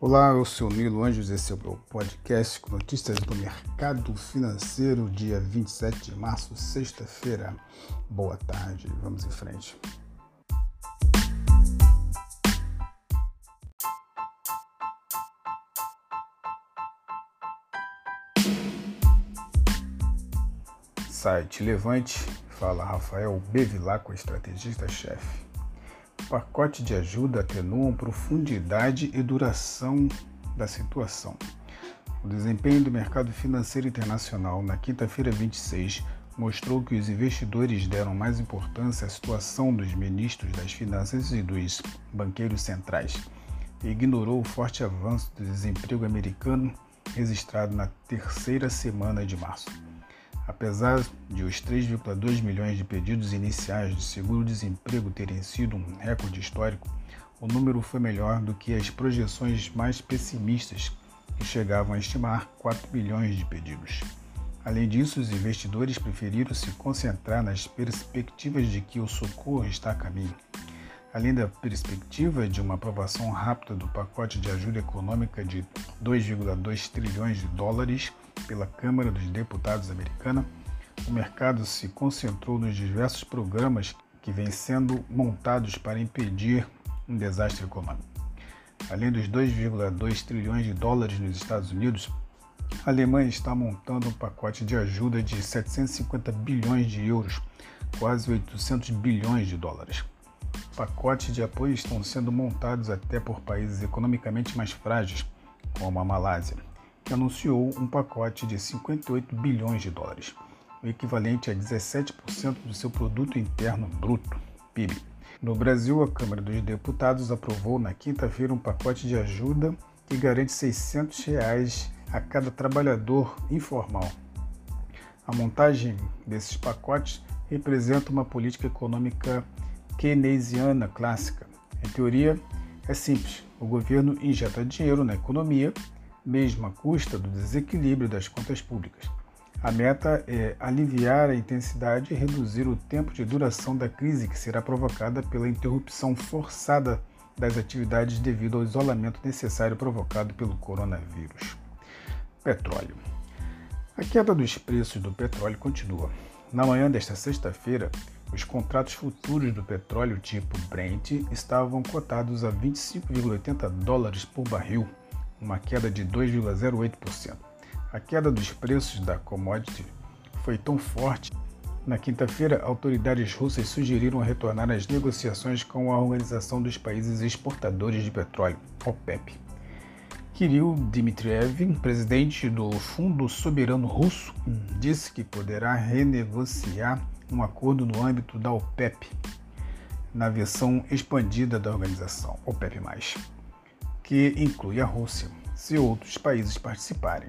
Olá, eu sou Nilo Anjos, esse é o meu podcast com notícias do mercado financeiro, dia 27 de março, sexta-feira. Boa tarde, vamos em frente. Site Levante, fala Rafael Bevilacqua, estrategista-chefe pacote de ajuda atenuam profundidade e duração da situação. O desempenho do mercado financeiro internacional na quinta-feira 26 mostrou que os investidores deram mais importância à situação dos ministros das finanças e dos banqueiros centrais e ignorou o forte avanço do desemprego americano registrado na terceira semana de março. Apesar de os 3,2 milhões de pedidos iniciais de seguro-desemprego terem sido um recorde histórico, o número foi melhor do que as projeções mais pessimistas, que chegavam a estimar 4 milhões de pedidos. Além disso, os investidores preferiram se concentrar nas perspectivas de que o socorro está a caminho. Além da perspectiva de uma aprovação rápida do pacote de ajuda econômica de 2,2 trilhões de dólares, pela Câmara dos Deputados americana, o mercado se concentrou nos diversos programas que vêm sendo montados para impedir um desastre econômico. Além dos 2,2 trilhões de dólares nos Estados Unidos, a Alemanha está montando um pacote de ajuda de 750 bilhões de euros, quase 800 bilhões de dólares. Pacotes de apoio estão sendo montados até por países economicamente mais frágeis, como a Malásia anunciou um pacote de 58 bilhões de dólares, o equivalente a 17% do seu produto interno bruto, PIB. No Brasil, a Câmara dos Deputados aprovou na quinta-feira um pacote de ajuda que garante 600 reais a cada trabalhador informal. A montagem desses pacotes representa uma política econômica keynesiana clássica. Em teoria, é simples: o governo injeta dinheiro na economia mesmo à custa do desequilíbrio das contas públicas. A meta é aliviar a intensidade e reduzir o tempo de duração da crise que será provocada pela interrupção forçada das atividades devido ao isolamento necessário provocado pelo coronavírus. Petróleo. A queda dos preços do petróleo continua. Na manhã desta sexta-feira, os contratos futuros do petróleo tipo Brent estavam cotados a 25,80 dólares por barril, uma queda de 2,08%. A queda dos preços da commodity foi tão forte. Na quinta-feira, autoridades russas sugeriram retornar às negociações com a Organização dos Países Exportadores de Petróleo, OPEP. Kirill Dmitriev, presidente do Fundo Soberano Russo, disse que poderá renegociar um acordo no âmbito da OPEP, na versão expandida da organização, OPEP+ que inclui a Rússia, se outros países participarem.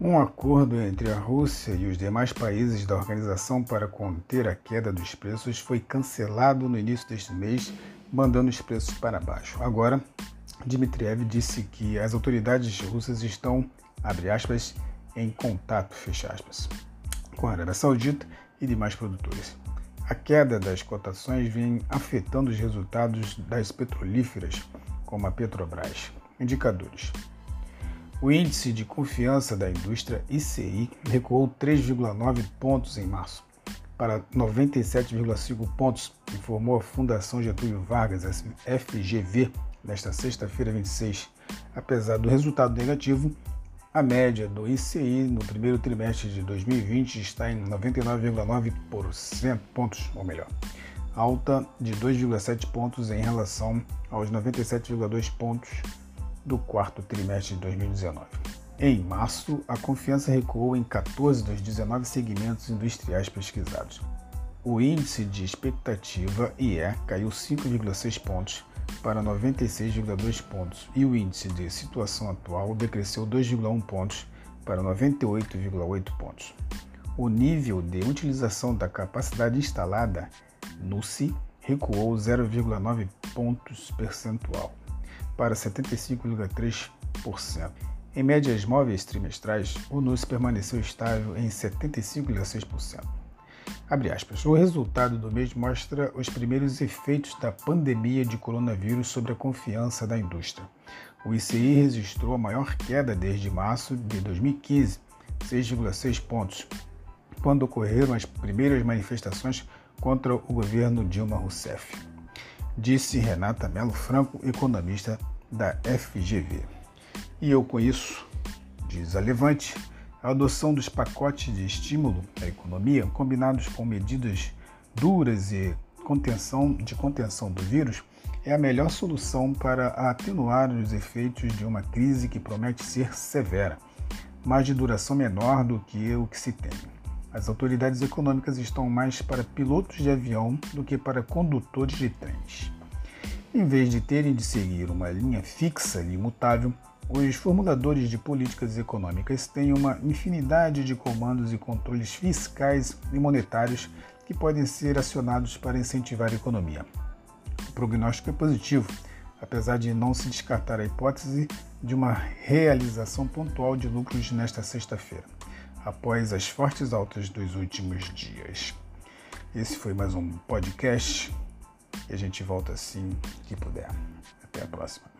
Um acordo entre a Rússia e os demais países da organização para conter a queda dos preços foi cancelado no início deste mês, mandando os preços para baixo. Agora, Dmitriev disse que as autoridades russas estão, abre aspas, em contato, fecha aspas, com a Arábia Saudita e demais produtores. A queda das cotações vem afetando os resultados das petrolíferas, como a Petrobras. Indicadores: o índice de confiança da indústria ICI recuou 3,9 pontos em março para 97,5 pontos, informou a Fundação Getúlio Vargas, FGV, nesta sexta-feira 26. Apesar do resultado negativo, a média do ICI no primeiro trimestre de 2020 está em 99,9% pontos, ou melhor, alta de 2,7 pontos em relação aos 97,2 pontos do quarto trimestre de 2019. Em março, a confiança recuou em 14 dos 19 segmentos industriais pesquisados. O índice de expectativa IE caiu 5,6 pontos para 96,2 pontos e o índice de situação atual decresceu 2,1 pontos para 98,8 pontos. O nível de utilização da capacidade instalada NUSI recuou 0,9 pontos percentual para 75,3%. Em médias móveis trimestrais, o NUSI permaneceu estável em 75,6%. O resultado do mês mostra os primeiros efeitos da pandemia de coronavírus sobre a confiança da indústria. O ICI registrou a maior queda desde março de 2015, 6,6 pontos, quando ocorreram as primeiras manifestações contra o governo Dilma Rousseff, disse Renata Melo Franco, economista da FGV. E eu com isso, diz a Levante, a adoção dos pacotes de estímulo à economia, combinados com medidas duras e contenção, de contenção do vírus, é a melhor solução para atenuar os efeitos de uma crise que promete ser severa, mas de duração menor do que o que se teme. As autoridades econômicas estão mais para pilotos de avião do que para condutores de trens. Em vez de terem de seguir uma linha fixa e imutável, os formuladores de políticas econômicas têm uma infinidade de comandos e controles fiscais e monetários que podem ser acionados para incentivar a economia. O prognóstico é positivo, apesar de não se descartar a hipótese de uma realização pontual de lucros nesta sexta-feira, após as fortes altas dos últimos dias. Esse foi mais um podcast e a gente volta assim que puder. Até a próxima.